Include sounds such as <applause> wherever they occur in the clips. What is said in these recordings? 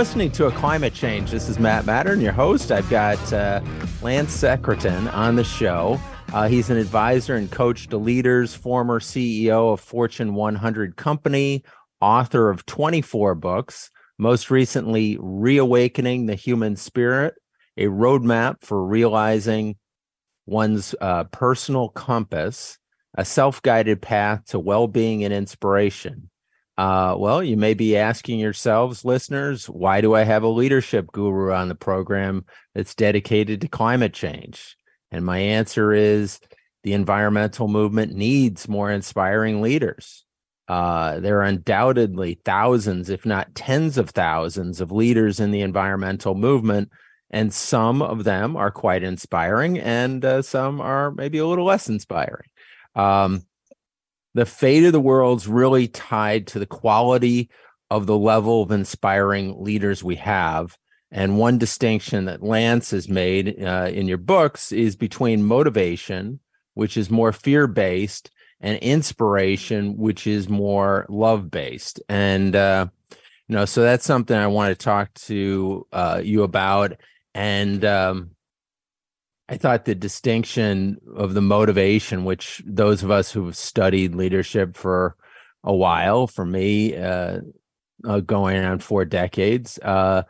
listening to A Climate Change. This is Matt Mattern, your host. I've got uh, Lance Secretan on the show. Uh, he's an advisor and coach to leaders, former CEO of Fortune 100 company, author of 24 books, most recently, Reawakening the Human Spirit, a roadmap for realizing one's uh, personal compass, a self guided path to well being and inspiration. Uh, well, you may be asking yourselves, listeners, why do I have a leadership guru on the program that's dedicated to climate change? And my answer is the environmental movement needs more inspiring leaders. Uh, there are undoubtedly thousands, if not tens of thousands, of leaders in the environmental movement, and some of them are quite inspiring, and uh, some are maybe a little less inspiring. Um, the fate of the world's really tied to the quality of the level of inspiring leaders we have. And one distinction that Lance has made uh, in your books is between motivation, which is more fear based, and inspiration, which is more love based. And, uh, you know, so that's something I want to talk to uh, you about. And, um, I thought the distinction of the motivation, which those of us who've studied leadership for a while, for me, uh, uh, going on four decades, uh,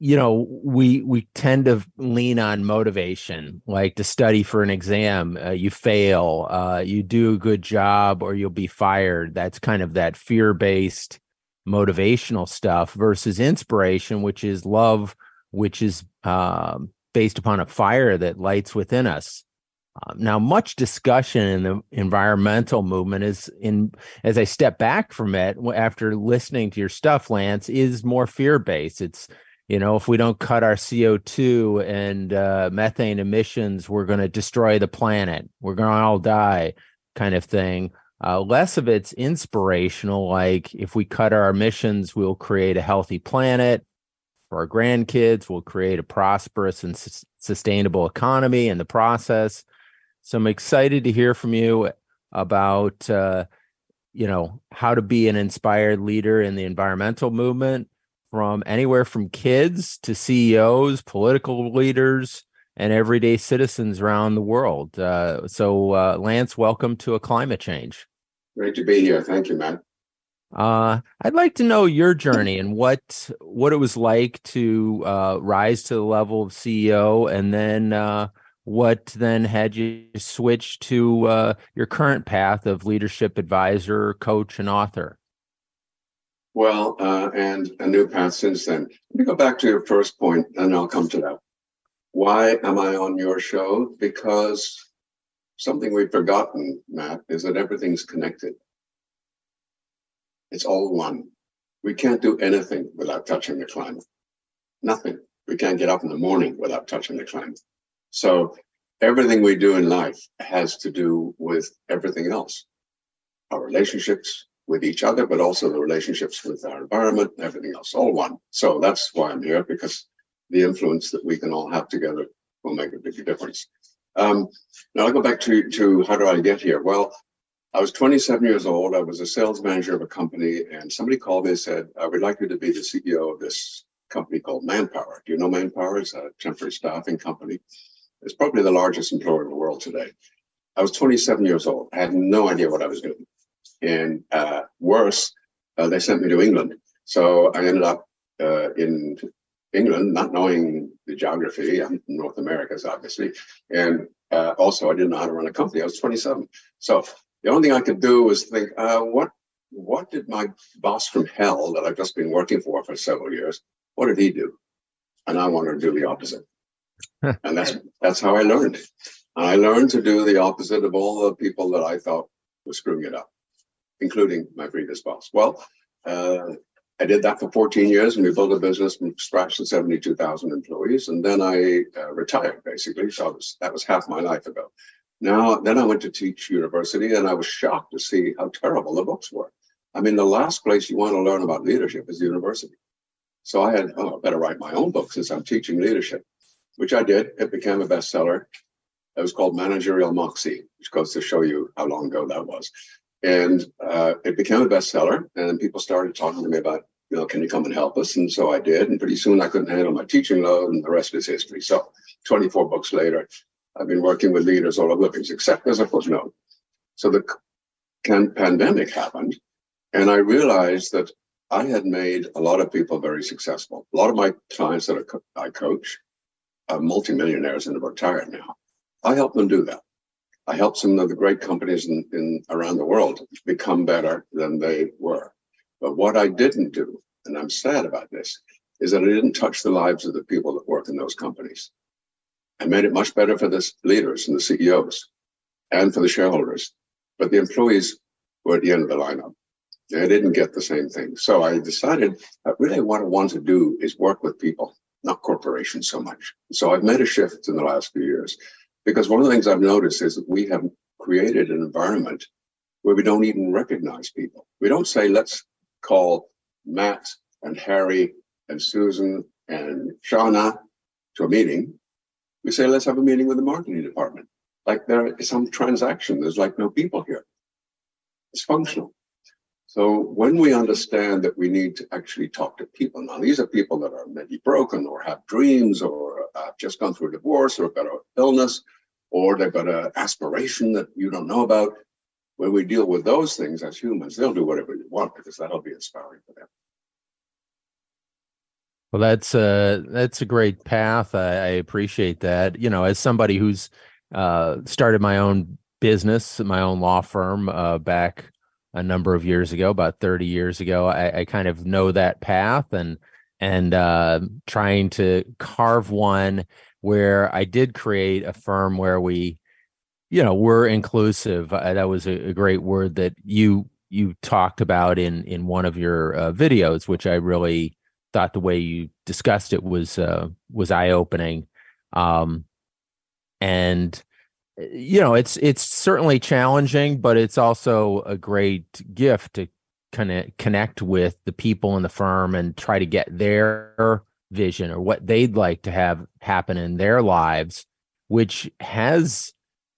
you know, we we tend to lean on motivation, like to study for an exam, uh, you fail, uh, you do a good job, or you'll be fired. That's kind of that fear based motivational stuff versus inspiration, which is love, which is um, based upon a fire that lights within us. Um, now, much discussion in the environmental movement is in as I step back from it after listening to your stuff, Lance, is more fear based. It's you know, if we don't cut our CO2 and uh, methane emissions, we're going to destroy the planet. We're going to all die, kind of thing. Uh, less of it's inspirational, like if we cut our emissions, we'll create a healthy planet for our grandkids. We'll create a prosperous and su- sustainable economy in the process. So I'm excited to hear from you about, uh, you know, how to be an inspired leader in the environmental movement from anywhere from kids to CEOs, political leaders, and everyday citizens around the world. Uh, so, uh, Lance, welcome to a climate change. Great to be here. Thank you, Matt. Uh, I'd like to know your journey and what what it was like to uh, rise to the level of CEO, and then uh, what then had you switch to uh, your current path of leadership advisor, coach, and author. Well, uh, and a new path since then. Let me go back to your first point, and I'll come to that. Why am I on your show? Because something we've forgotten, Matt, is that everything's connected. It's all one. We can't do anything without touching the climate. Nothing. We can't get up in the morning without touching the climate. So everything we do in life has to do with everything else. Our relationships with each other, but also the relationships with our environment, everything else, all one. So that's why I'm here because the influence that we can all have together will make a big difference. Um, now I'll go back to, to how do I get here? Well, I was 27 years old. I was a sales manager of a company, and somebody called me and said, I would like you to be the CEO of this company called Manpower. Do you know Manpower? It's a temporary staffing company. It's probably the largest employer in the world today. I was 27 years old. I had no idea what I was doing. And uh, worse, uh, they sent me to England. So I ended up uh, in England, not knowing the geography. I'm North America's obviously. And uh, also, I didn't know how to run a company. I was 27. So the only thing I could do was think, uh, what what did my boss from hell that I've just been working for for several years, what did he do? And I wanted to do the opposite. <laughs> and that's that's how I learned. And I learned to do the opposite of all the people that I thought were screwing it up, including my previous boss. Well, uh, I did that for 14 years, and we built a business from scratch to 72,000 employees. And then I uh, retired, basically. So was, that was half my life ago. Now, then I went to teach university and I was shocked to see how terrible the books were. I mean, the last place you want to learn about leadership is university. So I had, oh, I better write my own book since I'm teaching leadership, which I did. It became a bestseller. It was called Managerial Moxie, which goes to show you how long ago that was. And uh, it became a bestseller. And people started talking to me about you know, can you come and help us? And so I did. And pretty soon I couldn't handle my teaching load, and the rest is history. So 24 books later, I've been working with leaders all over the place, except as a footnote. So the can, pandemic happened, and I realized that I had made a lot of people very successful. A lot of my clients that I coach are multimillionaires and are retired now. I help them do that. I help some of the great companies in, in around the world become better than they were. But what I didn't do, and I'm sad about this, is that I didn't touch the lives of the people that work in those companies. I made it much better for the leaders and the CEOs and for the shareholders. But the employees were at the end of the lineup. They didn't get the same thing. So I decided that really what I want to do is work with people, not corporations so much. So I've made a shift in the last few years because one of the things I've noticed is that we have created an environment where we don't even recognize people. We don't say, let's call Matt and Harry and Susan and Shauna to a meeting. We say, let's have a meeting with the marketing department. Like there is some transaction. There's like no people here. It's functional. So when we understand that we need to actually talk to people, now these are people that are maybe broken or have dreams or have just gone through a divorce or got an illness or they've got an aspiration that you don't know about. When we deal with those things as humans, they'll do whatever you want because that'll be inspiring for them. Well, that's a that's a great path. I, I appreciate that. You know, as somebody who's uh, started my own business, my own law firm uh, back a number of years ago, about 30 years ago. I, I kind of know that path and and uh, trying to carve one where I did create a firm where we, you know, we're inclusive. Uh, that was a, a, great word that you you talked about in in one of your uh, videos, which I really thought the way you discussed it was uh, was eye opening. Um, and you know it's it's certainly challenging but it's also a great gift to kind of connect with the people in the firm and try to get their vision or what they'd like to have happen in their lives which has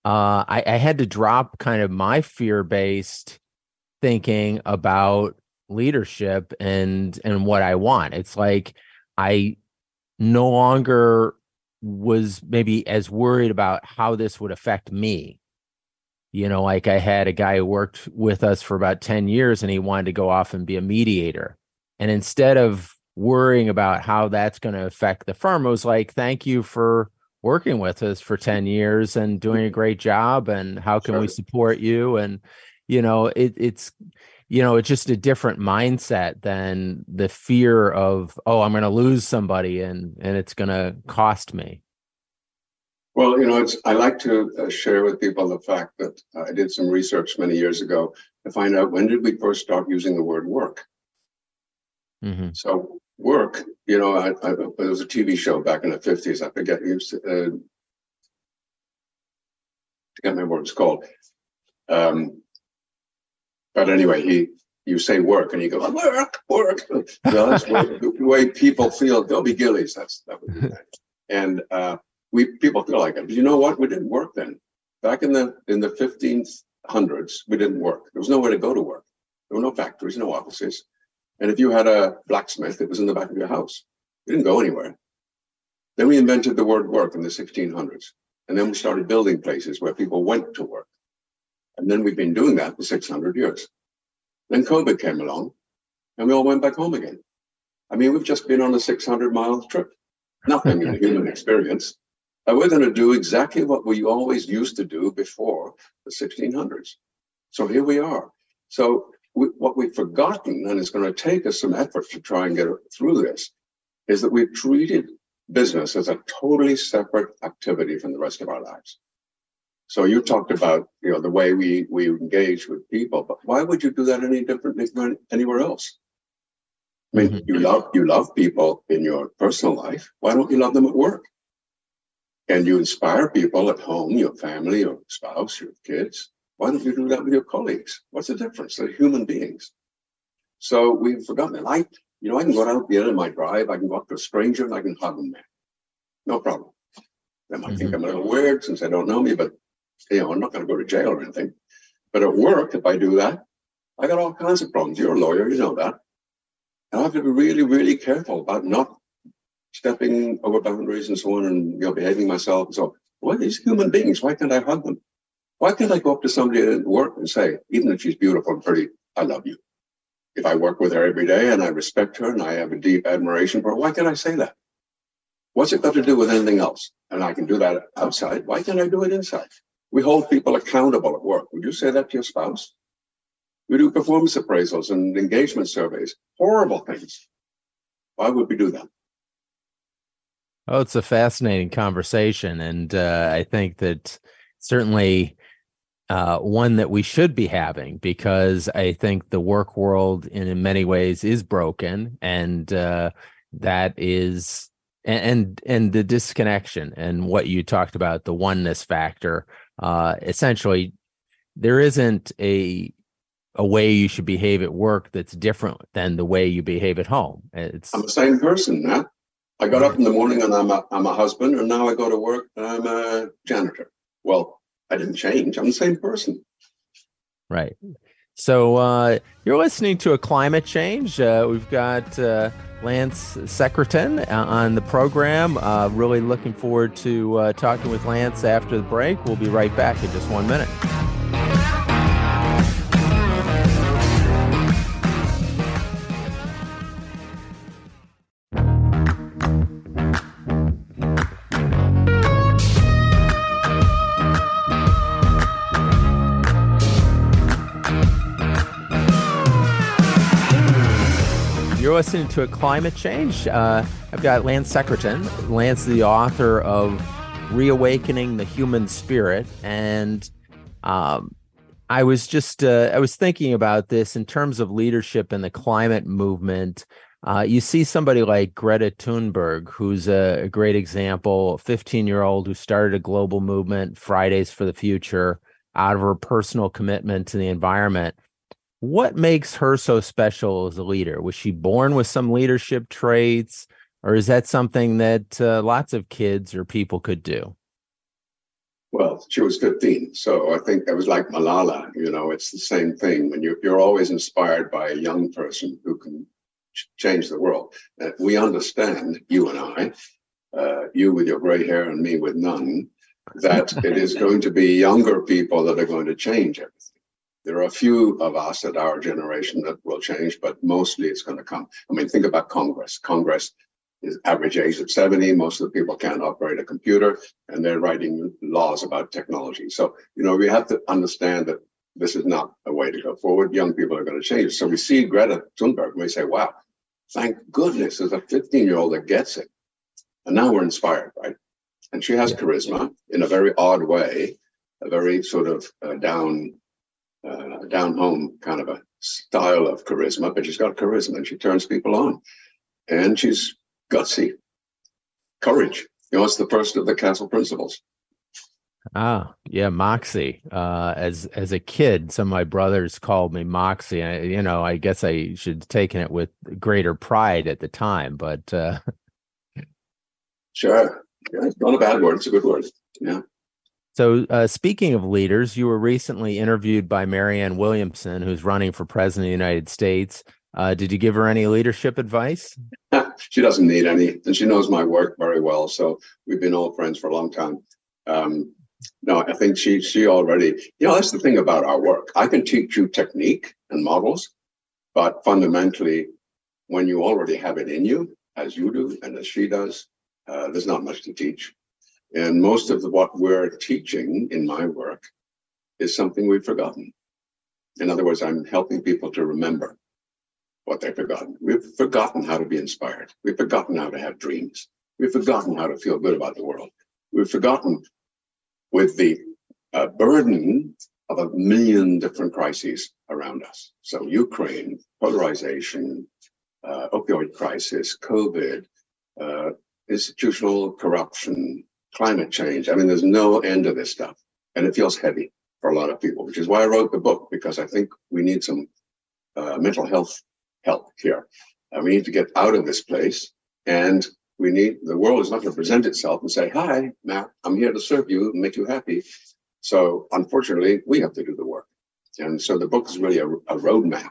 uh, I, I had to drop kind of my fear based thinking about leadership and and what i want it's like i no longer was maybe as worried about how this would affect me. You know, like I had a guy who worked with us for about 10 years and he wanted to go off and be a mediator. And instead of worrying about how that's going to affect the firm, I was like, thank you for working with us for 10 years and doing a great job. And how can sure. we support you? And, you know, it, it's, you know it's just a different mindset than the fear of oh i'm going to lose somebody and and it's going to cost me well you know it's i like to uh, share with people the fact that uh, i did some research many years ago to find out when did we first start using the word work mm-hmm. so work you know I, I, there was a tv show back in the 50s i forget used uh, forget my words called um, but anyway, he you say work and you go work, work. <laughs> Well, that's <laughs> the way people feel. They'll be Gillis. That's that would be <laughs> And uh, we people feel like it. But you know what? We didn't work then. Back in the in the 1500s, we didn't work. There was nowhere to go to work. There were no factories, no offices. And if you had a blacksmith, it was in the back of your house. You didn't go anywhere. Then we invented the word work in the 1600s. And then we started building places where people went to work. And then we've been doing that for 600 years. Then COVID came along and we all went back home again. I mean, we've just been on a 600 mile trip, nothing in human experience. And we're going to do exactly what we always used to do before the 1600s. So here we are. So we, what we've forgotten, and it's going to take us some effort to try and get through this, is that we've treated business as a totally separate activity from the rest of our lives. So you talked about you know the way we we engage with people, but why would you do that any differently than anywhere else? I mean, mm-hmm. you love you love people in your personal life. Why don't you love them at work? And you inspire people at home, your family, your spouse, your kids. Why don't you do that with your colleagues? What's the difference? They're human beings. So we've forgotten it. I, you know, I can go out the end of my drive. I can go up to a stranger and I can hug them. No problem. They might mm-hmm. think I'm a little weird since they don't know me, but you know, I'm not going to go to jail or anything. But at work, if I do that, I got all kinds of problems. You're a lawyer, you know that. And I have to be really, really careful about not stepping over boundaries and so on and you know behaving myself and so well these human beings why can't i hug them why can't i go up to somebody at work and say even if she's beautiful and pretty i love you if i work with her every day and i respect her and i have a deep admiration for her why can't i say that what's it got to do with anything else and i can do that outside why can't i do it inside we hold people accountable at work would you say that to your spouse we do performance appraisals and engagement surveys horrible things why would we do that Oh, it's a fascinating conversation. And uh, I think that certainly uh, one that we should be having because I think the work world, in, in many ways, is broken. And uh, that is. And and the disconnection and what you talked about the oneness factor uh essentially there isn't a a way you should behave at work that's different than the way you behave at home. It's I'm the same person, Matt. I got up in the morning and I'm a, I'm a husband, and now I go to work and I'm a janitor. Well, I didn't change. I'm the same person. Right. So uh, you're listening to a climate change. Uh, we've got uh, Lance Secretan uh, on the program. Uh, really looking forward to uh, talking with Lance after the break. We'll be right back in just one minute. You're listening to a climate change. Uh, I've got Lance Secretan. Lance is the author of Reawakening the Human Spirit, and um, I was just uh, I was thinking about this in terms of leadership in the climate movement. Uh, you see somebody like Greta Thunberg, who's a, a great example, 15 year old who started a global movement, Fridays for the Future, out of her personal commitment to the environment what makes her so special as a leader? Was she born with some leadership traits, or is that something that uh, lots of kids or people could do? Well, she was 15, so I think that was like Malala. You know, it's the same thing. When you're, you're always inspired by a young person who can ch- change the world. Uh, we understand, you and I, uh, you with your gray hair and me with none, that it is <laughs> going to be younger people that are going to change everything. There are a few of us at our generation that will change, but mostly it's going to come. I mean, think about Congress. Congress is average age of 70. Most of the people can't operate a computer and they're writing laws about technology. So, you know, we have to understand that this is not a way to go forward. Young people are going to change. So we see Greta Thunberg and we say, wow, thank goodness there's a 15 year old that gets it. And now we're inspired, right? And she has charisma in a very odd way, a very sort of uh, down uh, down home kind of a style of charisma, but she's got charisma and she turns people on. And she's gutsy, courage. You know, it's the first of the castle principles. Ah, yeah, Moxie. Uh, as as a kid, some of my brothers called me Moxie. I, you know, I guess I should have taken it with greater pride at the time, but uh... <laughs> sure, yeah, it's not a bad word. It's a good word. Yeah. So, uh, speaking of leaders, you were recently interviewed by Marianne Williamson, who's running for president of the United States. Uh, did you give her any leadership advice? she doesn't need any, and she knows my work very well. So we've been old friends for a long time. Um, no, I think she she already. You know, that's the thing about our work. I can teach you technique and models, but fundamentally, when you already have it in you, as you do and as she does, uh, there's not much to teach. And most of the, what we're teaching in my work is something we've forgotten. In other words, I'm helping people to remember what they've forgotten. We've forgotten how to be inspired. We've forgotten how to have dreams. We've forgotten how to feel good about the world. We've forgotten with the uh, burden of a million different crises around us. So Ukraine, polarization, uh, opioid crisis, COVID, uh, institutional corruption, climate change. I mean, there's no end to this stuff. And it feels heavy for a lot of people, which is why I wrote the book, because I think we need some uh, mental health help here. Uh, we need to get out of this place. And we need, the world is not going to present itself and say, Hi, Matt, I'm here to serve you and make you happy. So unfortunately, we have to do the work. And so the book is really a, a roadmap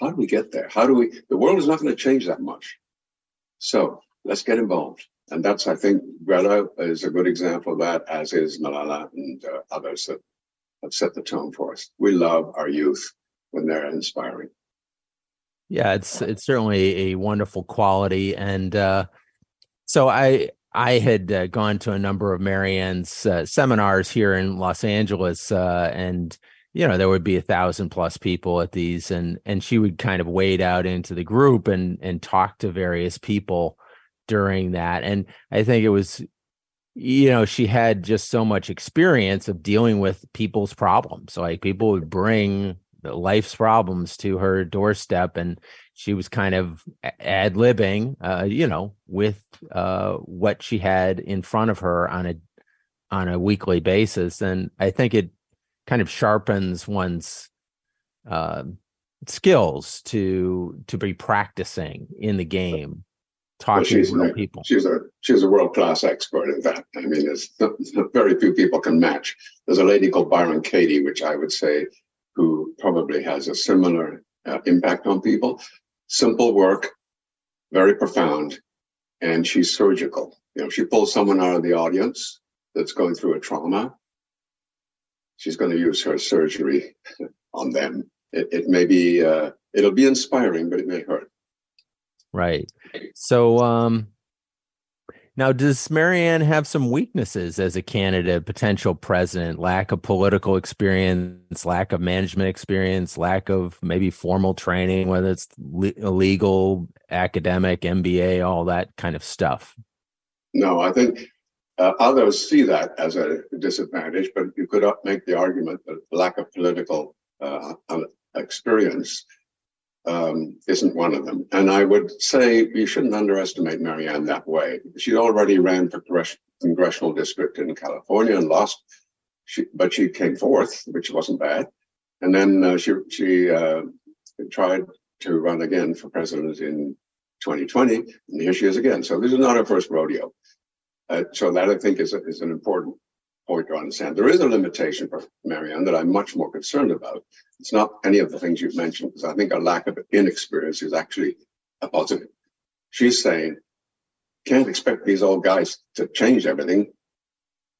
how do we get there? How do we? The world is not going to change that much. So let's get involved. And that's, I think, Greta is a good example of that, as is Malala and uh, others that have set the tone for us. We love our youth when they're inspiring. Yeah, it's it's certainly a wonderful quality, and uh, so I I had uh, gone to a number of Marianne's uh, seminars here in Los Angeles, uh, and you know there would be a thousand plus people at these, and and she would kind of wade out into the group and and talk to various people during that, and I think it was you know she had just so much experience of dealing with people's problems like people would bring life's problems to her doorstep and she was kind of ad libbing uh, you know with uh, what she had in front of her on a on a weekly basis and i think it kind of sharpens one's uh, skills to to be practicing in the game talking well, to real people she's a she's a world class expert in that i mean there's very few people can match there's a lady called byron katie which i would say who probably has a similar uh, impact on people. Simple work, very profound, and she's surgical. You know, she pulls someone out of the audience that's going through a trauma. She's going to use her surgery <laughs> on them. It, it may be, uh, it'll be inspiring, but it may hurt. Right. So, um, now, does Marianne have some weaknesses as a candidate, potential president? Lack of political experience, lack of management experience, lack of maybe formal training, whether it's legal, academic, MBA, all that kind of stuff. No, I think uh, others see that as a disadvantage, but you could make the argument that lack of political uh, experience um, isn't one of them. And I would say you shouldn't underestimate Marianne that way. She already ran for congressional district in California and lost, she, but she came fourth, which wasn't bad. And then uh, she she uh, tried to run again for president in 2020, and here she is again. So this is not her first rodeo. Uh, so that I think is a, is an important point to understand. There is a limitation for Marianne that I'm much more concerned about. It's not any of the things you've mentioned, because I think a lack of inexperience is actually a positive. She's saying, can't expect these old guys to change everything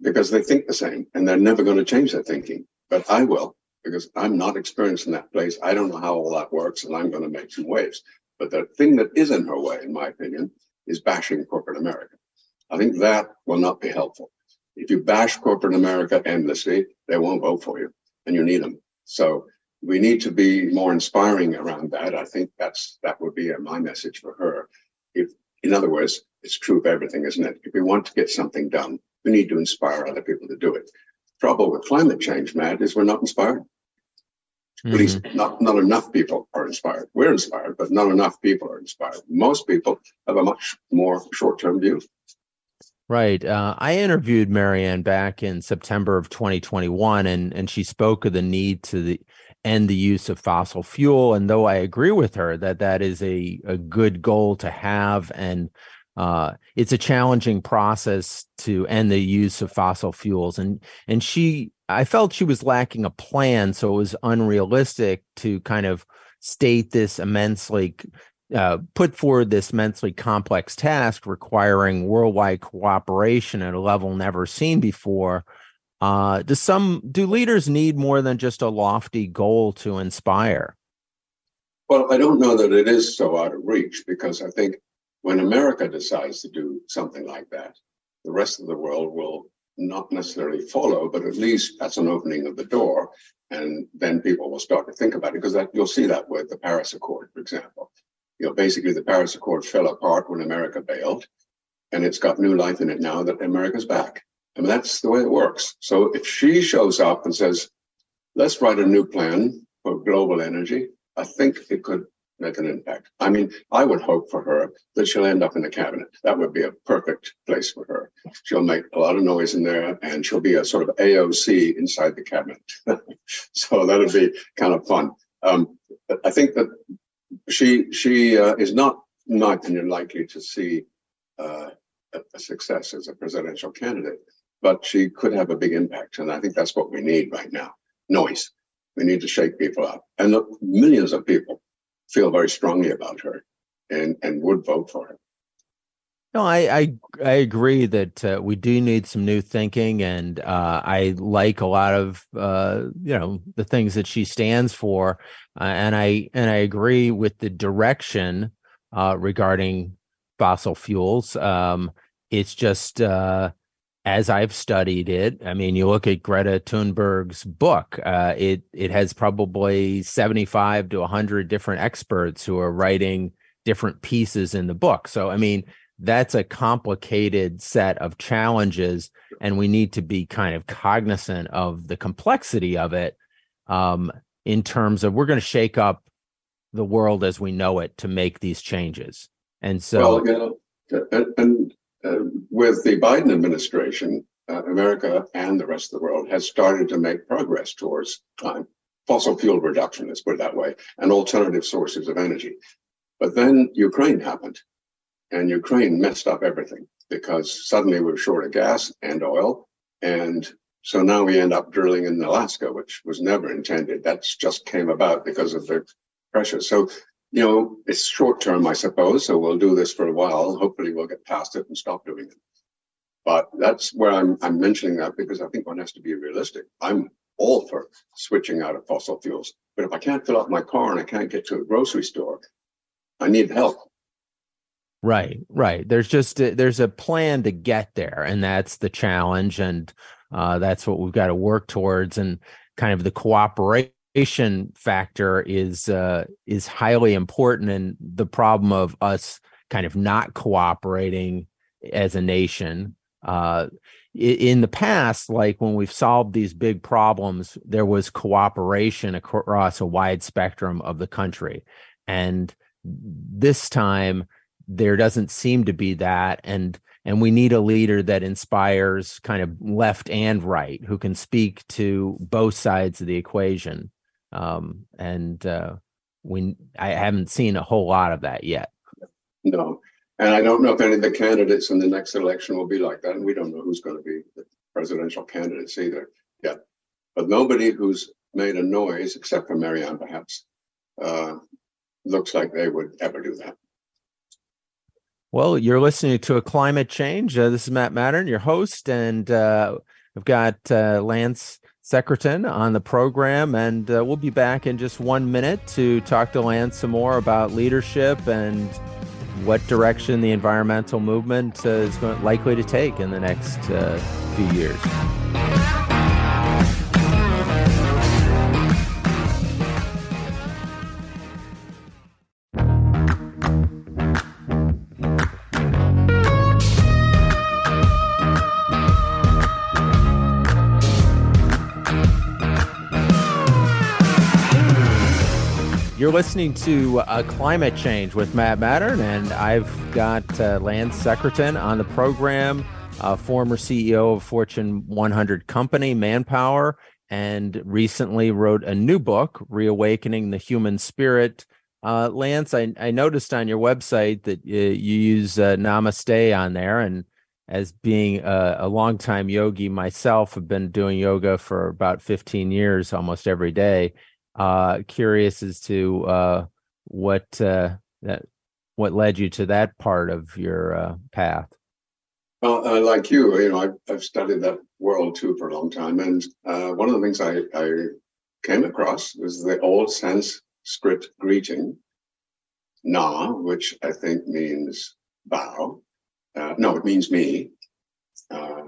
because they think the same and they're never going to change their thinking. But I will because I'm not experienced in that place. I don't know how all that works and I'm going to make some waves. But the thing that is in her way, in my opinion, is bashing corporate America. I think that will not be helpful. If you bash corporate America endlessly, they won't vote for you, and you need them. So we need to be more inspiring around that. I think that's that would be my message for her. If, in other words, it's true of everything, isn't it? If we want to get something done, we need to inspire other people to do it. Trouble with climate change, Matt, is we're not inspired. Mm-hmm. At least not, not enough people are inspired. We're inspired, but not enough people are inspired. Most people have a much more short-term view. Right. Uh, I interviewed Marianne back in September of 2021, and and she spoke of the need to the, end the use of fossil fuel. And though I agree with her that that is a a good goal to have, and uh, it's a challenging process to end the use of fossil fuels, and and she, I felt she was lacking a plan, so it was unrealistic to kind of state this immensely uh, put forward this immensely complex task requiring worldwide cooperation at a level never seen before. Uh, do some do leaders need more than just a lofty goal to inspire? Well, I don't know that it is so out of reach because I think when America decides to do something like that, the rest of the world will not necessarily follow, but at least that's an opening of the door. And then people will start to think about it because that, you'll see that with the Paris Accord, for example you know, basically the Paris Accord fell apart when America bailed, and it's got new life in it now that America's back. I mean, that's the way it works. So if she shows up and says, let's write a new plan for global energy, I think it could make an impact. I mean, I would hope for her that she'll end up in the cabinet. That would be a perfect place for her. She'll make a lot of noise in there and she'll be a sort of AOC inside the cabinet. <laughs> so that'll be kind of fun. Um, I think that she she uh, is not, my likely to see uh, a, a success as a presidential candidate, but she could have a big impact, and I think that's what we need right now: noise. We need to shake people up, and millions of people feel very strongly about her and, and would vote for her. No, I I, I agree that uh, we do need some new thinking, and uh, I like a lot of uh, you know the things that she stands for, uh, and I and I agree with the direction uh, regarding fossil fuels. Um, it's just uh, as I've studied it. I mean, you look at Greta Thunberg's book; it it has probably seventy five to hundred different experts who are writing different pieces in the book. So, I mean that's a complicated set of challenges and we need to be kind of cognizant of the complexity of it um, in terms of we're going to shake up the world as we know it to make these changes. And so well, you know, and, and uh, with the biden administration uh, america and the rest of the world has started to make progress towards fossil fuel reduction let's put it that way and alternative sources of energy. But then ukraine happened and Ukraine messed up everything because suddenly we were short of gas and oil. And so now we end up drilling in Alaska, which was never intended. That's just came about because of the pressure. So, you know, it's short term, I suppose. So we'll do this for a while. Hopefully we'll get past it and stop doing it. But that's where I'm, I'm mentioning that because I think one has to be realistic. I'm all for switching out of fossil fuels. But if I can't fill up my car and I can't get to a grocery store, I need help. Right, right. There's just a, there's a plan to get there, and that's the challenge, and uh, that's what we've got to work towards. And kind of the cooperation factor is uh, is highly important, and the problem of us kind of not cooperating as a nation. Uh, in the past, like when we've solved these big problems, there was cooperation across a wide spectrum of the country, and this time there doesn't seem to be that and and we need a leader that inspires kind of left and right who can speak to both sides of the equation. Um, and uh, we i haven't seen a whole lot of that yet. No and i don't know if any of the candidates in the next election will be like that and we don't know who's going to be the presidential candidates either yet. But nobody who's made a noise except for marianne perhaps uh, looks like they would ever do that well, you're listening to a climate change. Uh, this is Matt Mattern, your host, and uh, we've got uh, Lance Secretan on the program, and uh, we'll be back in just one minute to talk to Lance some more about leadership and what direction the environmental movement uh, is going, likely to take in the next uh, few years. You're listening to uh, Climate Change with Matt Mattern, and I've got uh, Lance Secretan on the program, uh, former CEO of Fortune 100 company Manpower, and recently wrote a new book, Reawakening the Human Spirit. Uh, Lance, I, I, noticed on your website that you use uh, Namaste on there, and as being a, a longtime yogi myself, have been doing yoga for about 15 years, almost every day uh, curious as to uh, what uh, that what led you to that part of your uh, path. Well, uh, like you, you know, I've, I've, studied that world too for a long time, and uh, one of the things I, I came across was the old Sanskrit greeting, "Na," which I think means bow. No, it means me. Uh,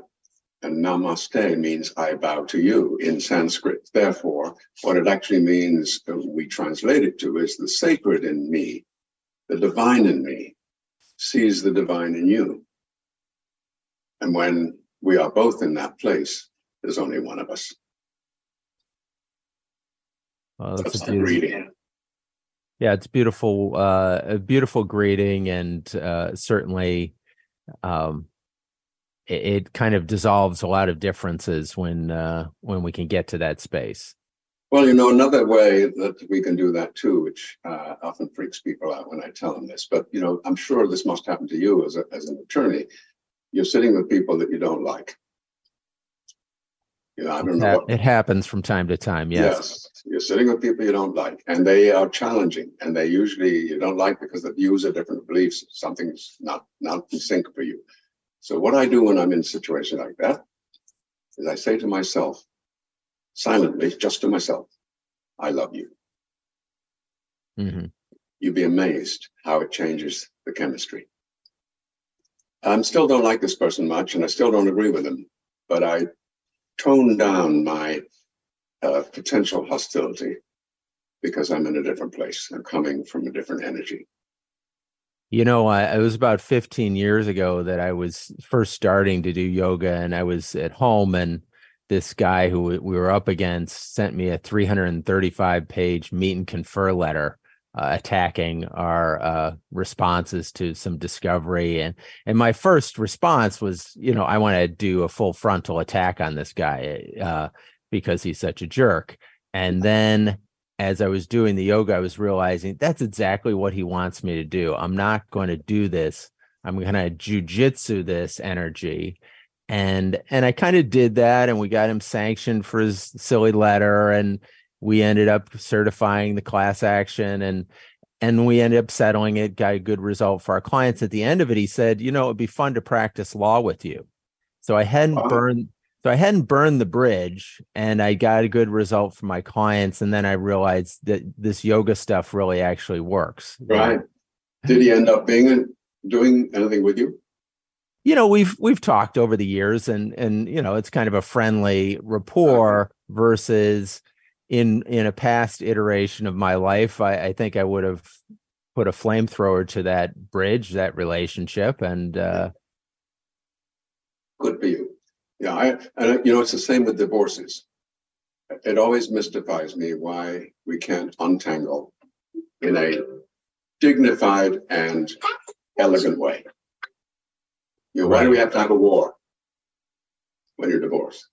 and namaste means I bow to you in Sanskrit. Therefore, what it actually means, uh, we translate it to, is the sacred in me, the divine in me, sees the divine in you. And when we are both in that place, there's only one of us. Well, that's, that's a greeting. Yeah, it's beautiful, uh, a beautiful greeting, and uh, certainly um, it, it kind of dissolves a lot of differences when uh, when we can get to that space. Well, you know, another way that we can do that too, which uh, often freaks people out when I tell them this, but you know, I'm sure this must happen to you as a, as an attorney. You're sitting with people that you don't like, You know, I don't know. What, it happens from time to time. Yes. yes. You're sitting with people you don't like, and they are challenging, and they usually you don't like because the views are different beliefs. Something's not not in sync for you. So what I do when I'm in a situation like that is I say to myself, silently, just to myself, I love you. Mm-hmm. You'd be amazed how it changes the chemistry. I still don't like this person much, and I still don't agree with him, but I tone down my uh, potential hostility because I'm in a different place. I'm coming from a different energy. You know, I, it was about 15 years ago that I was first starting to do yoga, and I was at home, and this guy who we were up against sent me a 335 page meet and confer letter uh, attacking our uh, responses to some discovery and and my first response was you know i want to do a full frontal attack on this guy uh, because he's such a jerk. And then as i was doing the yoga i was realizing that's exactly what he wants me to do. I'm not going to do this. I'm going to jujitsu this energy. And and i kind of did that and we got him sanctioned for his silly letter and we ended up certifying the class action and and we ended up settling it got a good result for our clients. At the end of it he said you know it'd be fun to practice law with you. So i hadn't wow. burned so i hadn't burned the bridge and i got a good result for my clients and then i realized that this yoga stuff really actually works right. Did he end up being doing anything with you? You know we've we've talked over the years and and you know it's kind of a friendly rapport versus in in a past iteration of my life, I, I think I would have put a flamethrower to that bridge, that relationship, and uh, good for you. Yeah, I and you know it's the same with divorces. It always mystifies me why we can't untangle in a dignified and elegant way. You know, why do we have to have a war when you're divorced?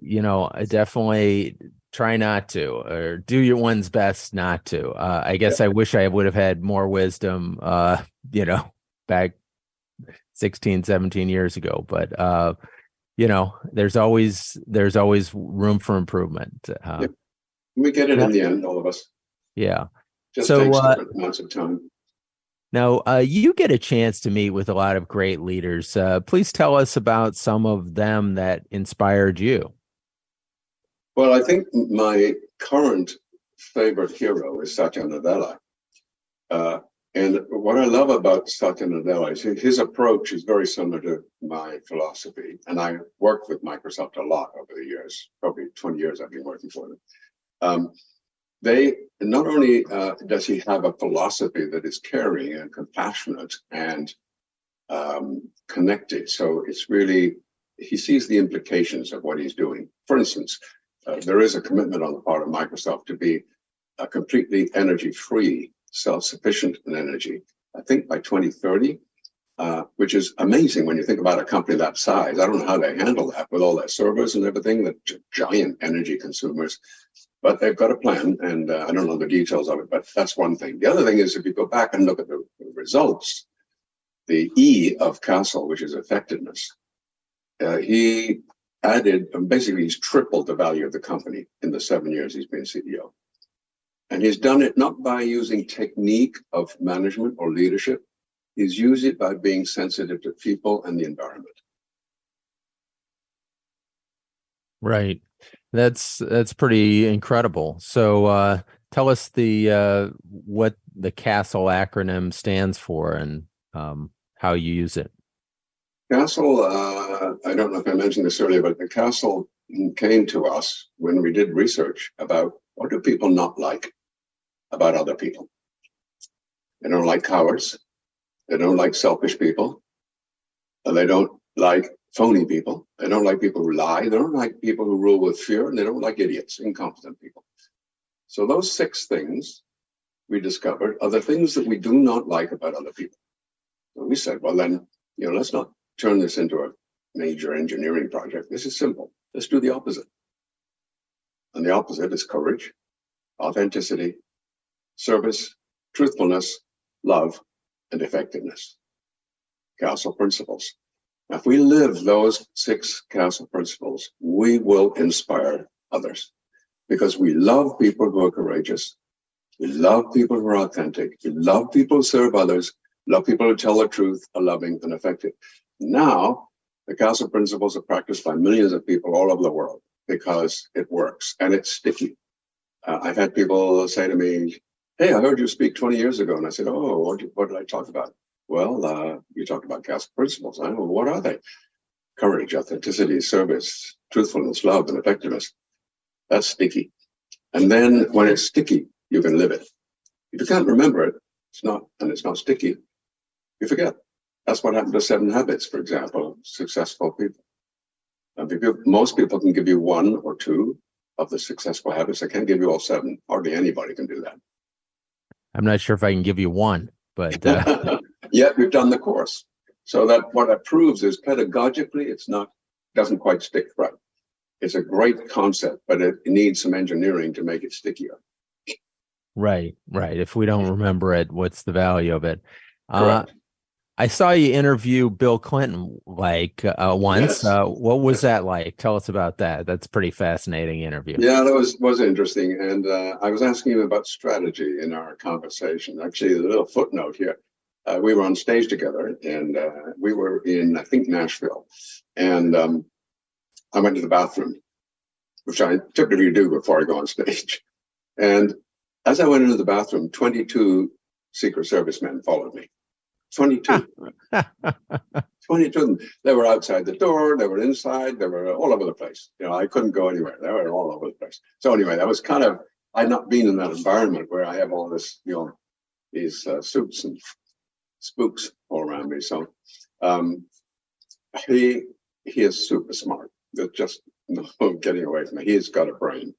you know, I definitely try not to or do your one's best not to. Uh, I guess I wish I would have had more wisdom, uh, you know, back 16, 17 years ago, but, uh, you know, there's always, there's always room for improvement. Uh. We get it in the end, all of us. Yeah. Just so, takes uh, amounts of time. Now, uh, you get a chance to meet with a lot of great leaders. Uh, please tell us about some of them that inspired you. Well, I think my current favorite hero is Satya Nadella. Uh, and what I love about Satya Nadella is his approach is very similar to my philosophy. And I worked with Microsoft a lot over the years, probably 20 years I've been working for them. Um, they not only uh, does he have a philosophy that is caring and compassionate and um, connected, so it's really he sees the implications of what he's doing. For instance, uh, there is a commitment on the part of Microsoft to be a completely energy free, self sufficient in energy. I think by 2030, uh, which is amazing when you think about a company that size. I don't know how they handle that with all their servers and everything, the giant energy consumers. But they've got a plan, and uh, I don't know the details of it, but that's one thing. The other thing is if you go back and look at the, the results, the E of Castle, which is effectiveness, uh, he added, basically, he's tripled the value of the company in the seven years he's been CEO. And he's done it not by using technique of management or leadership, he's used it by being sensitive to people and the environment. Right. That's that's pretty incredible. So uh, tell us the uh, what the CASTLE acronym stands for and um, how you use it. CASTLE, uh, I don't know if I mentioned this earlier, but the CASTLE came to us when we did research about what do people not like about other people. They don't like cowards. They don't like selfish people. And they don't like phony people. They don't like people who lie. They don't like people who rule with fear, and they don't like idiots, incompetent people. So those six things we discovered are the things that we do not like about other people. And we said, well, then, you know, let's not turn this into a major engineering project. This is simple. Let's do the opposite. And the opposite is courage, authenticity, service, truthfulness, love, and effectiveness. CASTLE principles. If we live those six castle principles, we will inspire others because we love people who are courageous. We love people who are authentic. We love people who serve others, love people who tell the truth, are loving and effective. Now, the castle principles are practiced by millions of people all over the world because it works and it's sticky. Uh, I've had people say to me, Hey, I heard you speak 20 years ago. And I said, Oh, what did, what did I talk about? Well, uh, you talked about castle principles. I know, what are they? Courage, authenticity, service, truthfulness, love, and effectiveness. That's sticky. And then when it's sticky, you can live it. If you can't remember it, it's not, and it's not sticky, you forget. That's what happened to seven habits, for example, successful people. And people, most people can give you one or two of the successful habits. I can't give you all seven. Hardly anybody can do that. I'm not sure if I can give you one, but uh... <laughs> yet we've done the course. So that what that proves is pedagogically, it's not doesn't quite stick right. It's a great concept, but it needs some engineering to make it stickier. Right, right. If we don't remember it, what's the value of it? Uh, I saw you interview Bill Clinton like uh, once. Yes. Uh, what was that like? Tell us about that. That's a pretty fascinating interview. Yeah, that was was interesting. And uh, I was asking him about strategy in our conversation. Actually, a little footnote here. Uh, we were on stage together, and uh, we were in I think Nashville, and um, I went to the bathroom, which I typically do before I go on stage. And as I went into the bathroom, 22 Secret Service men followed me. 22. <laughs> 22 of them. They were outside the door, they were inside, they were all over the place. You know, I couldn't go anywhere. They were all over the place. So anyway, that was kind of I'd not been in that environment where I have all this, you know, these uh, suits and spooks all around me. So um, he he is super smart. There's just no <laughs> getting away from it. He's got a brain.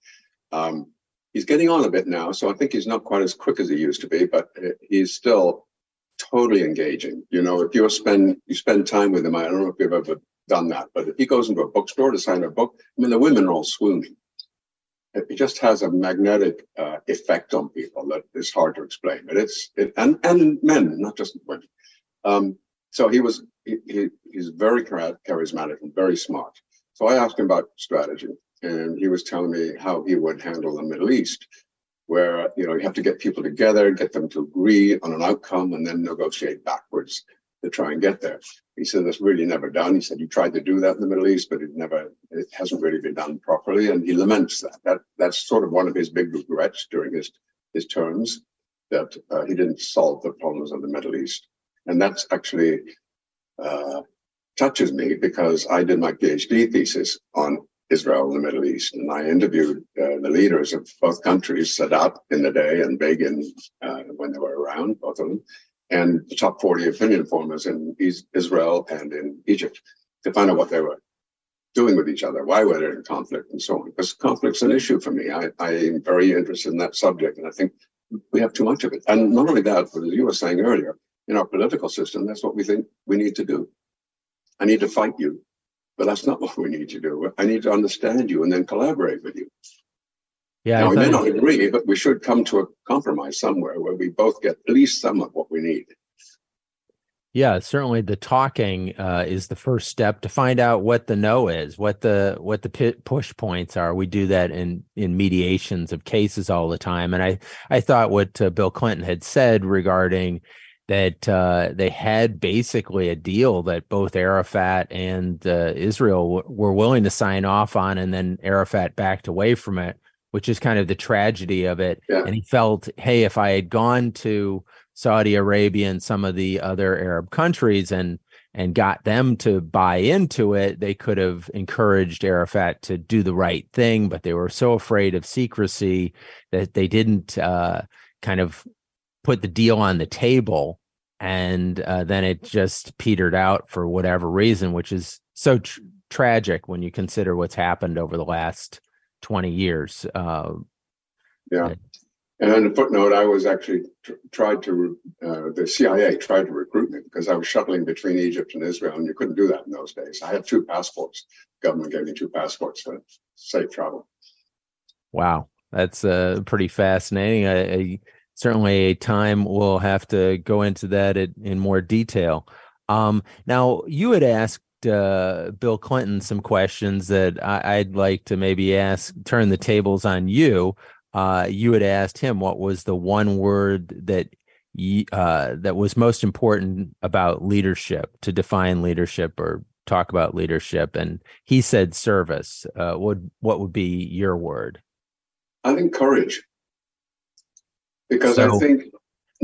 Um, he's getting on a bit now, so I think he's not quite as quick as he used to be, but he's still totally engaging. You know, if you spend you spend time with him, I don't know if you've ever done that, but if he goes into a bookstore to sign a book, I mean, the women are all swooning. It just has a magnetic uh, effect on people that is hard to explain. But it's it, and and men, not just women. Um, so he was he, he, he's very charismatic and very smart. So I asked him about strategy, and he was telling me how he would handle the Middle East where you know you have to get people together, get them to agree on an outcome, and then negotiate backwards to try and get there. He said that's really never done. He said you tried to do that in the Middle East, but it never, it hasn't really been done properly, and he laments that. That that's sort of one of his big regrets during his his terms that uh, he didn't solve the problems of the Middle East, and that's actually. Uh, touches me because I did my PhD thesis on Israel and the Middle East. And I interviewed uh, the leaders of both countries, Sadat in the day and Begin uh, when they were around, both of them, and the top 40 opinion formers in Israel and in Egypt to find out what they were doing with each other, why were they in conflict, and so on. Because conflict's an issue for me. I, I am very interested in that subject, and I think we have too much of it. And not only that, but as you were saying earlier, in our political system, that's what we think we need to do. I need to fight you but that's not what we need to do. I need to understand you and then collaborate with you. Yeah, now, we may not agree, but we should come to a compromise somewhere where we both get at least some of what we need. Yeah, certainly the talking uh, is the first step to find out what the no is, what the what the push points are. We do that in in mediations of cases all the time, and I I thought what uh, Bill Clinton had said regarding that uh, they had basically a deal that both Arafat and uh, Israel w- were willing to sign off on, and then Arafat backed away from it, which is kind of the tragedy of it. Yeah. And he felt, hey, if I had gone to Saudi Arabia and some of the other Arab countries and and got them to buy into it, they could have encouraged Arafat to do the right thing, but they were so afraid of secrecy that they didn't uh, kind of put the deal on the table and uh, then it just petered out for whatever reason which is so tr- tragic when you consider what's happened over the last 20 years uh, yeah. and on a footnote i was actually tr- tried to uh, the cia tried to recruit me because i was shuttling between egypt and israel and you couldn't do that in those days. I had two passports. The government gave me two passports for safe travel. Wow. That's uh, pretty fascinating. I, I certainly a time we'll have to go into that in, in more detail. Um, now, you had asked uh, Bill Clinton some questions that I, would like to maybe ask, turn the tables on you. Uh, you had asked him what was the one word that uh, that was most important about leadership to define leadership or talk about leadership, and he said service. Uh, what would be your word? I think courage, because so, I think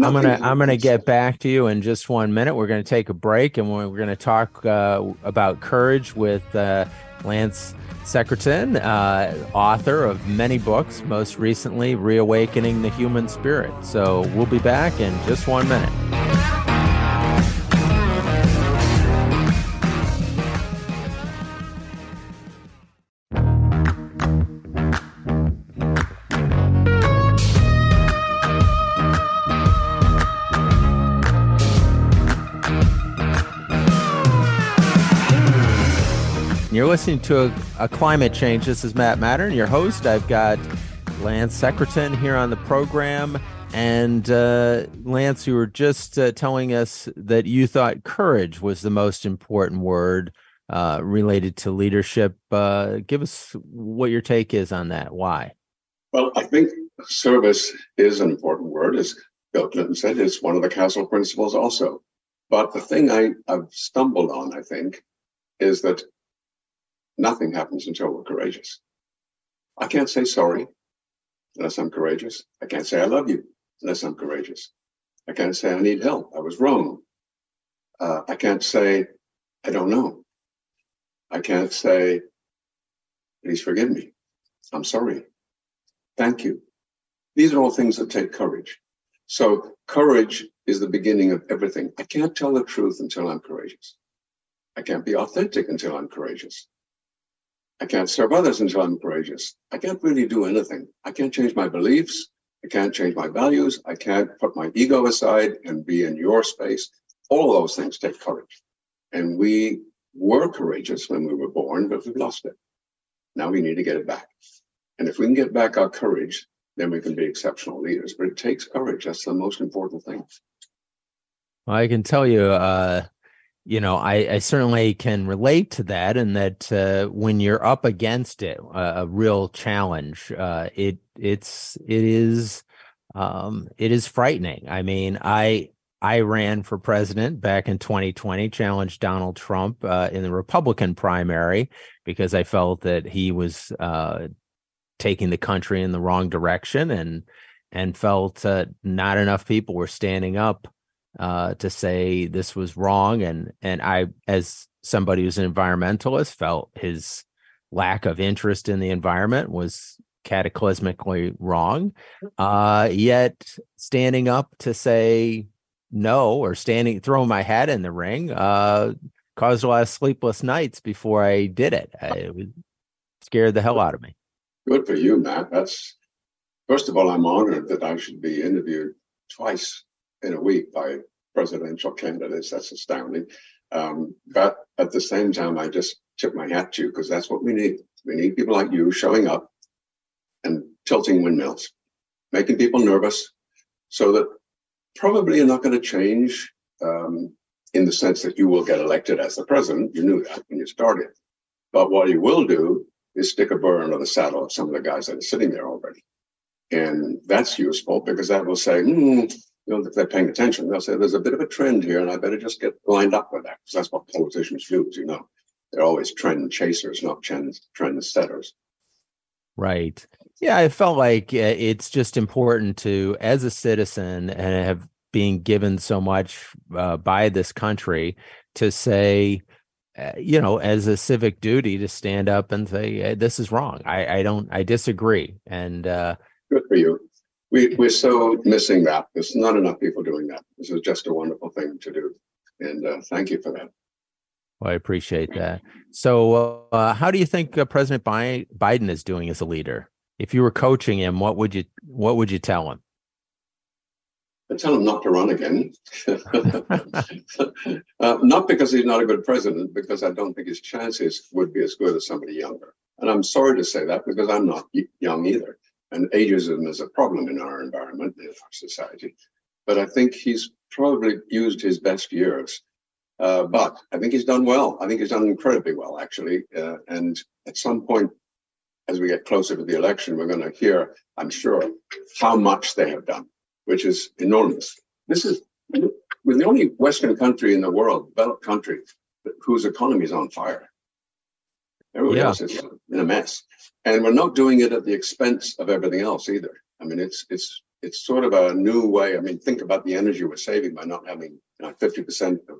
I'm gonna I'm gonna get back to you in just one minute. We're gonna take a break and we're, we're gonna talk uh, about courage with uh, Lance Secretan, uh, author of many books, most recently Reawakening the Human Spirit. So we'll be back in just one minute. You're listening to a, a, climate change. This is Matt Matern, your host. I've got Lance Secretan here on the program. And uh, Lance, you were just uh, telling us that you thought courage was the most important word uh, related to leadership. Uh, give us what your take is on that. Why? Well, I think service is an important word, as Bill Clinton said. It's one of the Castle principles also. But the thing I, I've stumbled on, I think, is that Nothing happens until we're courageous. I can't say sorry unless I'm courageous. I can't say I love you unless I'm courageous. I can't say I need help. I was wrong. Uh, I can't say I don't know. I can't say, please forgive me. I'm sorry. Thank you. These are all things that take courage. So courage is the beginning of everything. I can't tell the truth until I'm courageous. I can't be authentic until I'm courageous. I can't serve others until I'm courageous. I can't really do anything. I can't change my beliefs. I can't change my values. I can't put my ego aside and be in your space. All those things take courage. And we were courageous when we were born, but we've lost it. Now we need to get it back. And if we can get back our courage, then we can be exceptional leaders. But it takes courage. That's the most important thing. Well, I can tell you, uh, you know, I, I, certainly can relate to that, and that uh, when you're up against it, uh, a real challenge, uh, it it's it is um, it is frightening. I mean, I I ran for president back in 2020, challenged Donald Trump uh, in the Republican primary because I felt that he was uh, taking the country in the wrong direction, and and felt not enough people were standing up uh, to say this was wrong, and and I, as somebody who's an environmentalist, felt his lack of interest in the environment was cataclysmically wrong. Uh, yet standing up to say no or standing throwing my hat in the ring uh, caused a lot of sleepless nights before I did it. I, it scared the hell out of me. Good for you, Matt. That's first of all, I'm honored that I should be interviewed twice in a week by presidential candidates. That's astounding. Um, but at the same time, I just tip my hat to you because that's what we need. We need people like you showing up and tilting windmills, making people nervous so that probably you're not going to change um, in the sense that you will get elected as the president. You knew that when you started. But what you will do is stick a burr under the saddle of some of the guys that are sitting there already. And that's useful because that will say, hmm, you know, if they're paying attention, they'll say there's a bit of a trend here, and I better just get lined up with that because that's what politicians do, as you know. They're always trend chasers, not trend trend setters. Right. Yeah, I felt like uh, it's just important to, as a citizen, and have been given so much uh, by this country, to say, uh, you know, as a civic duty, to stand up and say, "This is wrong. I, I don't. I disagree." And uh, good for you we, we're so missing that. There's not enough people doing that. This is just a wonderful thing to do. And uh, thank you for that. Well, I appreciate that. So, uh, how do you think uh, President Biden is doing as a leader? If you were coaching him, what would you what would you tell him? I tell him not to run again. <laughs> uh, not because he's not a good president, because I don't think his chances would be as good as somebody younger. And I'm sorry to say that because I'm not young either. And ageism is a problem in our environment, in our society. But I think he's probably used his best years Uh, but I think he's done well. I think he's done incredibly well, actually. Uh, and at some point, as we get closer to the election, we're going to hear, I'm sure, how much they have done, which is enormous. This is we're the only Western country in the world, developed country, whose economy is on fire. Everybody yeah. else is in a mess, and we're not doing it at the expense of everything else either. I mean, it's it's it's sort of a new way. I mean, think about the energy we're saving by not having you know, fifty percent of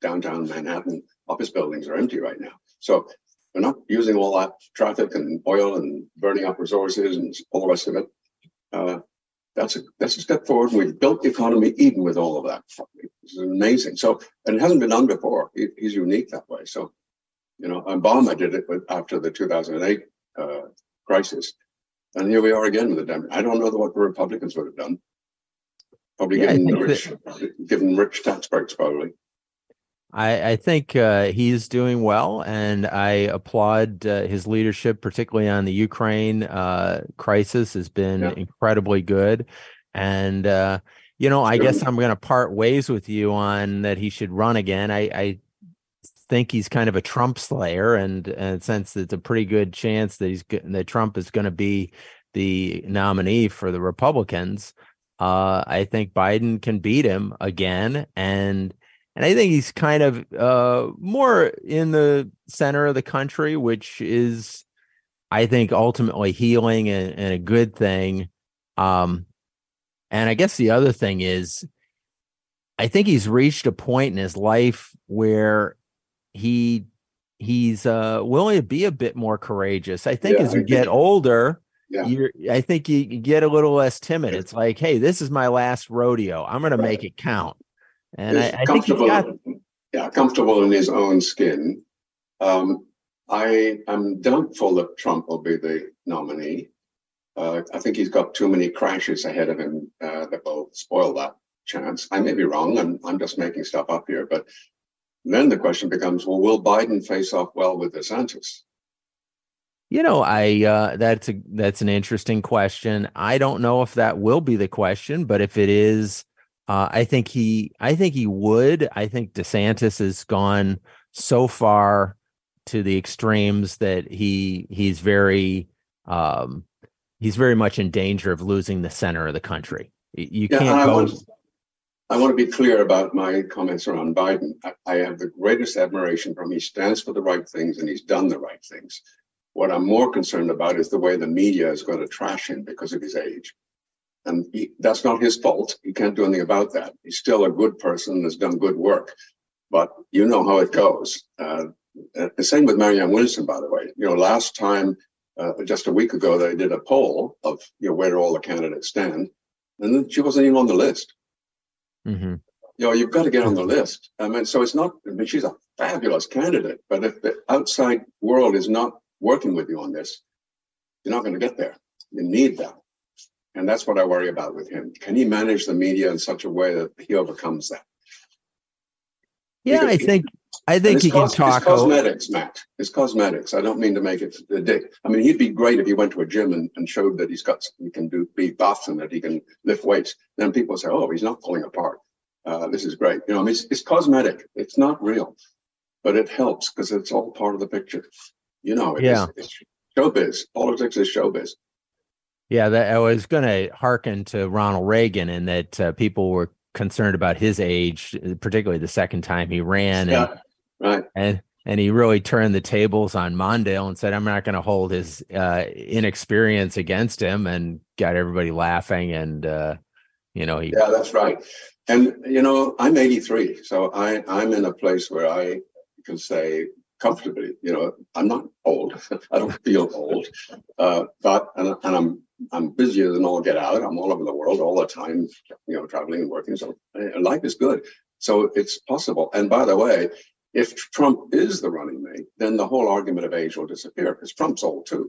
downtown Manhattan office buildings are empty right now. So we're not using all that traffic and oil and burning up resources and all the rest of it. Uh, that's a that's a step forward. We've built the economy even with all of that. Is amazing. So, and it hasn't been done before. He, he's unique that way. So, you know, Obama did it after the 2008 uh, crisis, and here we are again with the Democrats. I don't know what the Republicans would have done. Probably yeah, given rich, that... given rich tax breaks, probably. I, I think uh, he's doing well, and I applaud uh, his leadership, particularly on the Ukraine uh, crisis, has been yeah. incredibly good. And uh, you know, I guess I'm going to part ways with you on that he should run again. I, I think he's kind of a Trump slayer, and, and since it's a pretty good chance that he's that Trump is going to be the nominee for the Republicans, uh, I think Biden can beat him again, and and I think he's kind of uh, more in the center of the country, which is, I think, ultimately healing and, and a good thing. Um, and I guess the other thing is, I think he's reached a point in his life where he he's uh, willing to be a bit more courageous. I think yeah, as you get older, yeah. you're I think you, you, get a little less timid. It's like, hey, this is my last rodeo. I'm going to make it count. And I, I, think he's got yeah, comfortable in his own skin. Um, I am doubtful that Trump will be the nominee. Uh, I think he's got too many crashes ahead of him uh, that will spoil that chance. I may be wrong. I'm, I'm just making stuff up here. But then the question becomes, well, will Biden face off well with DeSantis? You know, I uh, that's a that's an interesting question. I don't know if that will be the question, but if it is, uh, I think he, I think he would. I think DeSantis has gone so far to the extremes that he he's very um, he's very much in danger of losing the center of the country. You yeah, can't I go. I want to be clear about my comments around Biden. I, I have the greatest admiration for him. He stands for the right things and he's done the right things. What I'm more concerned about is the way the media is going to trash him because of his age. And he, that's not his fault. He can't do anything about that. He's still a good person and has done good work. But you know how it goes. Uh, the same with Marianne Williamson, by the way. You know, last time, uh, just a week ago, they did a poll of you know where all the candidates stand, and she wasn't even on the list. Mm-hmm. You know, you've got to get on the list. I mean, so it's not. I mean, she's a fabulous candidate, but if the outside world is not working with you on this, you're not going to get there. You need that. And that's what I worry about with him. Can he manage the media in such a way that he overcomes that? Yeah, because I think I think he cos- can talk. It's cosmetics, Matt. It's cosmetics. I don't mean to make it a dick. I mean, he'd be great if he went to a gym and, and showed that he's got he can do be buff and that he can lift weights. Then people say, "Oh, he's not falling apart. Uh, this is great." You know, I mean, it's, it's cosmetic. It's not real, but it helps because it's all part of the picture. You know, it yeah. Is, it's showbiz. Politics is showbiz. Yeah, that I was going to hearken to Ronald Reagan and that uh, people were concerned about his age, particularly the second time he ran, yeah, and, right. and and he really turned the tables on Mondale and said, "I'm not going to hold his uh, inexperience against him," and got everybody laughing. And uh, you know, he yeah, that's right. And you know, I'm 83, so I I'm in a place where I can say comfortably, you know, I'm not old. <laughs> I don't feel old, uh, but and, and I'm I'm busier than all get out. I'm all over the world all the time, you know, traveling and working. So uh, life is good. So it's possible. And by the way, if Trump is the running mate, then the whole argument of age will disappear because Trump's old too.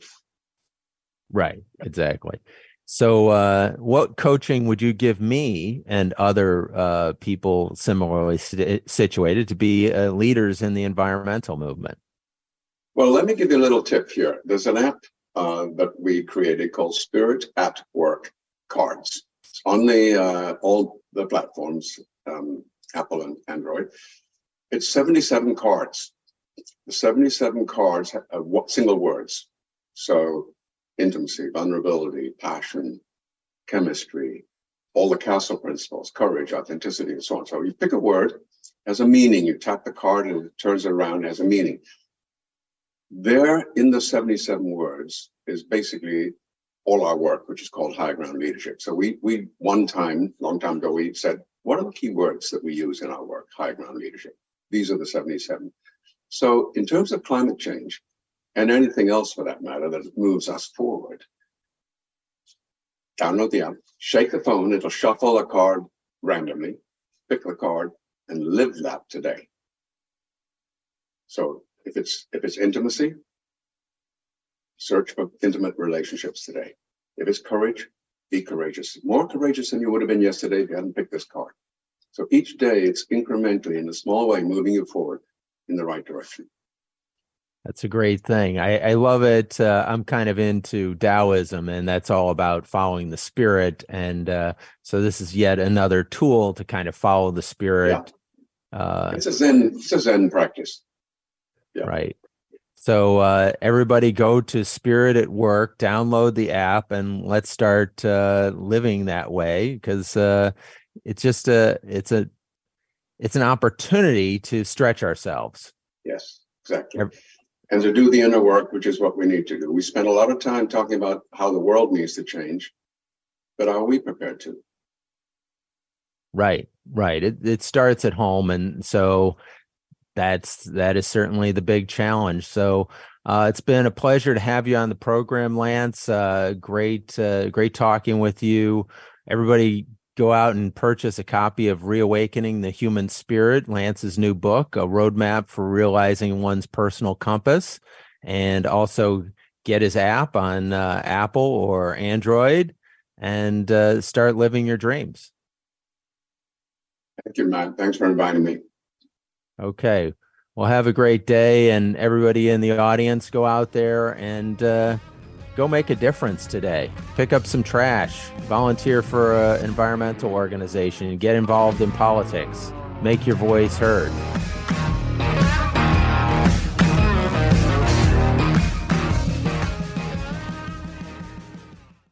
Right. Exactly. So, uh, what coaching would you give me and other uh, people similarly situated to be uh, leaders in the environmental movement? Well, let me give you a little tip here. There's an app uh, that we created called Spirit at Work Cards. It's on the uh, all the platforms, um, Apple and Android. It's 77 cards. The 77 cards are uh, single words. So intimacy, vulnerability, passion, chemistry, all the castle principles, courage, authenticity, and so on. So you pick a word, has a meaning, you tap the card and it turns around, as a meaning. There in the 77 words is basically all our work, which is called high ground leadership. So we we one time, long time ago, we said, what are the key words that we use in our work? High ground leadership. These are the 77. So in terms of climate change, and anything else for that matter that moves us forward, download the app, shake the phone, it'll shuffle a card randomly, pick the card, and live that today. So if it's if it's intimacy, search for intimate relationships today. If it's courage, be courageous. More courageous than you would have been yesterday if you hadn't picked this card. So each day it's incrementally in a small way moving you forward in the right direction. That's a great thing. I, I love it. Uh, I'm kind of into Taoism, and that's all about following the spirit. And uh, so this is yet another tool to kind of follow the spirit. Yeah. Uh, it's a Zen. It's a Zen practice. Yeah. Right. So uh, everybody go to Spirit at Work, download the app, and let's start uh, living that way because uh, it's just a it's a it's an opportunity to stretch ourselves. Yes, exactly. And to do the inner work, which is what we need to do. We spend a lot of time talking about how the world needs to change, but are we prepared to? Right, right. It it starts at home, and so that's that is certainly the big challenge. So uh, it's been a pleasure to have you on the program, Lance. Uh, great, uh, great talking with you. Everybody, go out and purchase a copy of Reawakening the Human Spirit, Lance's new book, a roadmap for realizing one's personal compass, and also get his app on uh, Apple or Android and uh, start living your dreams. Thank you, Matt. Thanks for inviting me. Okay. Well, have a great day, and everybody in the audience, go out there and uh, go make a difference today. Pick up some trash, volunteer for an environmental organization, get involved in politics, make your voice heard.